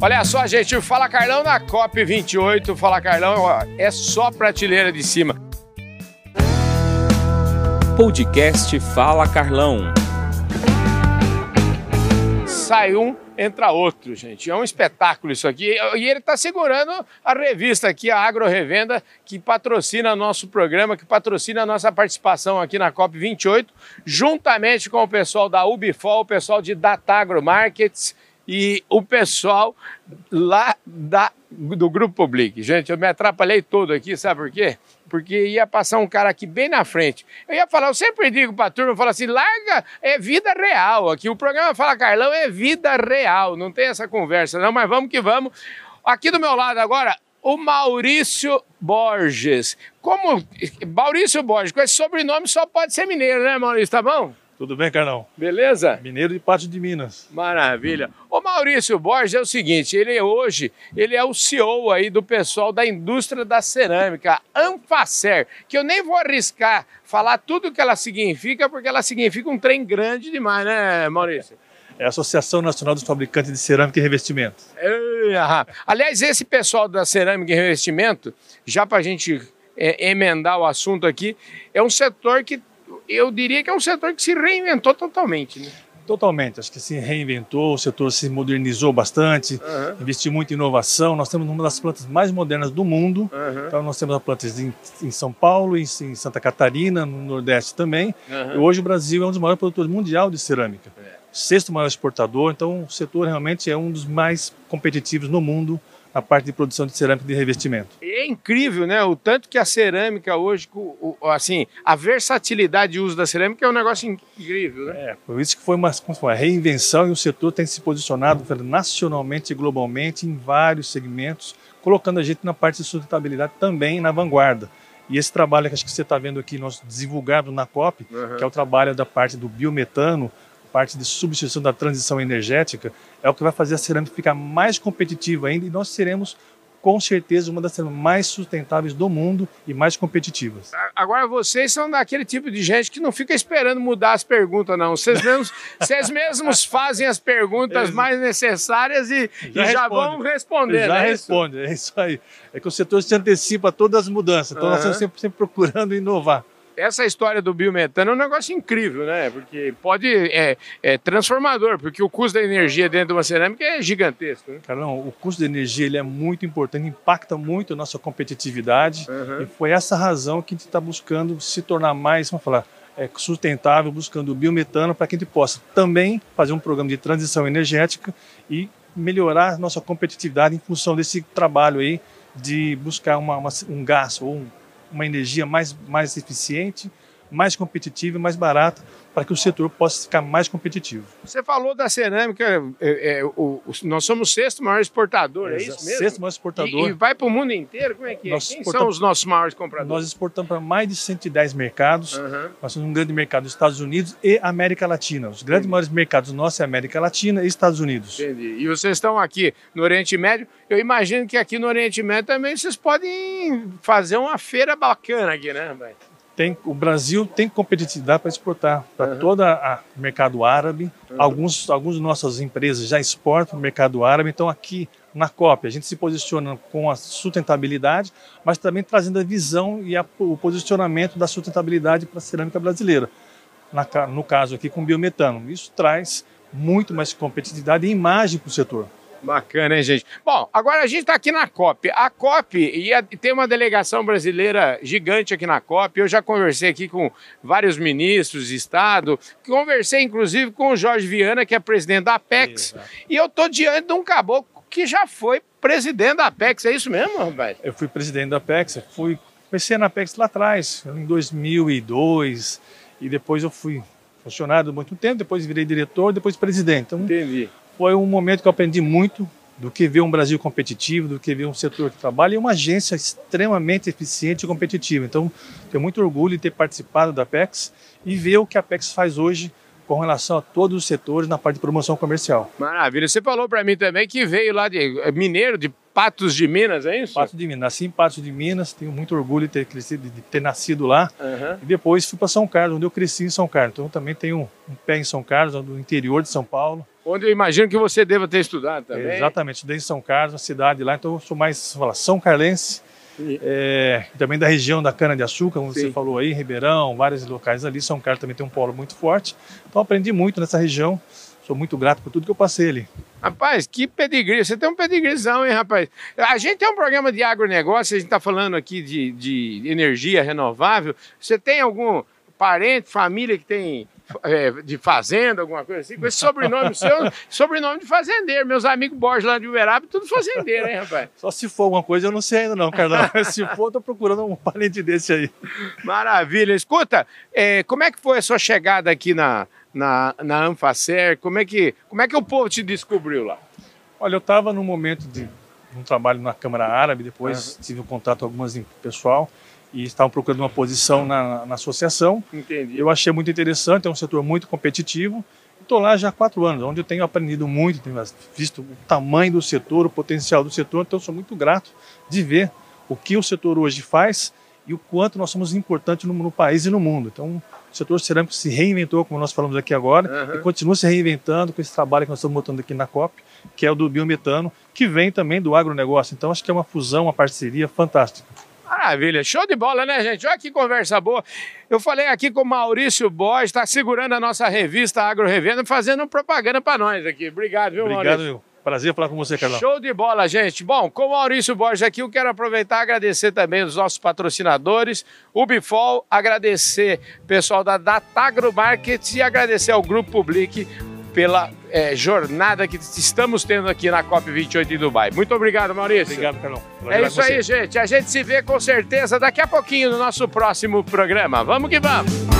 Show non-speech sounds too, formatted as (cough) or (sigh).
Olha só, gente, o Fala Carlão na COP28. Fala Carlão ó, é só prateleira de cima. Podcast Fala Carlão. Sai um, entra outro, gente. É um espetáculo isso aqui. E ele está segurando a revista aqui, a Agro Revenda, que patrocina nosso programa, que patrocina a nossa participação aqui na COP28, juntamente com o pessoal da Ubifol, o pessoal de Datagro Markets e o pessoal lá da, do Grupo Public. Gente, eu me atrapalhei todo aqui, sabe por quê? Porque ia passar um cara aqui bem na frente. Eu ia falar, eu sempre digo para a turma, eu falo assim, larga, é vida real. Aqui o programa Fala Carlão é vida real, não tem essa conversa não, mas vamos que vamos. Aqui do meu lado agora, o Maurício Borges. Como Maurício Borges, com esse sobrenome só pode ser mineiro, né, Maurício? Tá bom? Tudo bem, Carlão? Beleza? Mineiro de Pato de Minas. Maravilha. O Maurício Borges é o seguinte, ele hoje, ele é o CEO aí do pessoal da indústria da cerâmica, Anfacer, que eu nem vou arriscar falar tudo o que ela significa, porque ela significa um trem grande demais, né, Maurício? É a Associação Nacional dos Fabricantes de Cerâmica e Revestimento. Aliás, esse pessoal da cerâmica e revestimento, já para a gente é, emendar o assunto aqui, é um setor que eu diria que é um setor que se reinventou totalmente. Né? Totalmente, acho que se reinventou, o setor se modernizou bastante, uhum. investiu muito em inovação. Nós temos uma das plantas mais modernas do mundo. Uhum. Então, nós temos a planta em, em São Paulo, em, em, Santa Catarina, no Nordeste também. Uhum. E hoje o Brasil é um dos maiores produtores mundial de cerâmica. É. Sexto maior exportador, então o setor realmente é um dos mais competitivos no mundo a parte de produção de cerâmica de revestimento. É incrível, né? O tanto que a cerâmica hoje, assim, a versatilidade de uso da cerâmica é um negócio incrível, né? É, por isso que foi uma, uma reinvenção e o setor tem se posicionado nacionalmente e globalmente em vários segmentos, colocando a gente na parte de sustentabilidade também na vanguarda. E esse trabalho que acho que você está vendo aqui, nós divulgamos na COP, uhum. que é o trabalho da parte do biometano, parte de substituição da transição energética, é o que vai fazer a cerâmica ficar mais competitiva ainda e nós seremos com certeza uma das mais sustentáveis do mundo e mais competitivas. Agora vocês são daquele tipo de gente que não fica esperando mudar as perguntas, não. Vocês mesmos, (laughs) vocês mesmos fazem as perguntas mais necessárias e já, e já vão responder. Já é responde, é isso aí. É que o setor se antecipa a todas as mudanças, então uhum. nós estamos sempre, sempre procurando inovar essa história do biometano é um negócio incrível, né? Porque pode. É, é transformador, porque o custo da energia dentro de uma cerâmica é gigantesco. Né? Carlão, o custo da energia ele é muito importante, impacta muito a nossa competitividade. Uhum. E foi essa razão que a gente está buscando se tornar mais, vamos falar, é, sustentável, buscando o biometano para que a gente possa também fazer um programa de transição energética e melhorar a nossa competitividade em função desse trabalho aí de buscar uma, uma, um gás ou um uma energia mais, mais eficiente, mais competitiva e mais barata para que o setor possa ficar mais competitivo. Você falou da cerâmica, é, é, o, o, nós somos o sexto maior exportador, é, é isso mesmo? Sexto maior exportador. E, e vai para o mundo inteiro? Como é que é? Nós Quem são os nossos maiores compradores? Nós exportamos para mais de 110 mercados. Uhum. Nós somos um grande mercado dos Estados Unidos e América Latina. Os grandes Entendi. maiores mercados nossos é América Latina e Estados Unidos. Entendi. E vocês estão aqui no Oriente Médio. Eu imagino que aqui no Oriente Médio também vocês podem fazer uma feira bacana aqui, né, rapaz? Tem, o Brasil tem competitividade para exportar para uhum. todo o mercado árabe. Uhum. Alguns, algumas de nossas empresas já exportam para o mercado árabe. Então, aqui na COP, a gente se posiciona com a sustentabilidade, mas também trazendo a visão e a, o posicionamento da sustentabilidade para a cerâmica brasileira. Na, no caso aqui, com biometano. Isso traz muito mais competitividade e imagem para o setor. Bacana, hein, gente? Bom, agora a gente está aqui na COP. A COP ia ter uma delegação brasileira gigante aqui na COP. Eu já conversei aqui com vários ministros de Estado, conversei inclusive com o Jorge Viana, que é presidente da Apex, Exato. e eu estou diante de um caboclo que já foi presidente da Apex. É isso mesmo, rapaz? Eu fui presidente da Apex, fui, comecei na Apex lá atrás, em 2002, e depois eu fui funcionário muito tempo, depois virei diretor, depois presidente. Então, Entendi foi um momento que eu aprendi muito do que ver um Brasil competitivo, do que ver um setor que trabalha e uma agência extremamente eficiente e competitiva. Então, tenho muito orgulho de ter participado da Apex e ver o que a Apex faz hoje com relação a todos os setores na parte de promoção comercial. Maravilha. Você falou para mim também que veio lá de é mineiro, de Patos de Minas, é isso? Patos de Minas. Nasci em Patos de Minas, tenho muito orgulho de ter crescido, de ter nascido lá. Uhum. E depois fui para São Carlos, onde eu cresci em São Carlos. Então eu também tenho um pé em São Carlos, no interior de São Paulo. Onde eu imagino que você deva ter estudado também. É, exatamente, estudei em São Carlos, a cidade lá. Então eu sou mais, fala, São Carlense. É, também da região da cana-de-açúcar, como Sim. você falou aí, Ribeirão, vários locais ali. São Carlos também tem um polo muito forte. Então aprendi muito nessa região. Sou muito grato por tudo que eu passei ali. Rapaz, que pedigree. Você tem um pedigrizão, hein, rapaz? A gente tem um programa de agronegócio, a gente está falando aqui de, de energia renovável. Você tem algum parente, família que tem é, de fazenda, alguma coisa assim, com esse sobrenome seu, sobrenome de fazendeiro. Meus amigos Borges lá de Uberaba, tudo fazendeiro, hein, rapaz? Só se for alguma coisa, eu não sei ainda não, Carlão. (laughs) se for, tô procurando um parente desse aí. Maravilha. Escuta, é, como é que foi a sua chegada aqui na, na, na Anfacer? Como é, que, como é que o povo te descobriu lá? Olha, eu estava num momento de um trabalho na Câmara Árabe, depois uhum. tive um contato com algumas pessoal e estavam procurando uma posição na, na associação. Entendi. Eu achei muito interessante, é um setor muito competitivo. Estou lá já há quatro anos, onde eu tenho aprendido muito, tenho visto o tamanho do setor, o potencial do setor, então sou muito grato de ver o que o setor hoje faz e o quanto nós somos importantes no, no país e no mundo. Então, o setor cerâmico se reinventou, como nós falamos aqui agora, uhum. e continua se reinventando com esse trabalho que nós estamos montando aqui na COP, que é o do biometano, que vem também do agronegócio. Então, acho que é uma fusão, uma parceria fantástica. Maravilha, show de bola, né, gente? Olha que conversa boa. Eu falei aqui com o Maurício Borges, está segurando a nossa revista Agro Revenda, fazendo propaganda para nós aqui. Obrigado, viu, Obrigado, Maurício? Meu. Prazer falar com você, Carlão. Show de bola, gente. Bom, com o Maurício Borges aqui, eu quero aproveitar e agradecer também os nossos patrocinadores, o Bifol, agradecer o pessoal da Datagro Market e agradecer ao Grupo Public pela é, jornada que estamos tendo aqui na COP28 em Dubai. Muito obrigado, Maurício. Obrigado, Carlão. É isso aí, gente. A gente se vê com certeza daqui a pouquinho no nosso próximo programa. Vamos que vamos!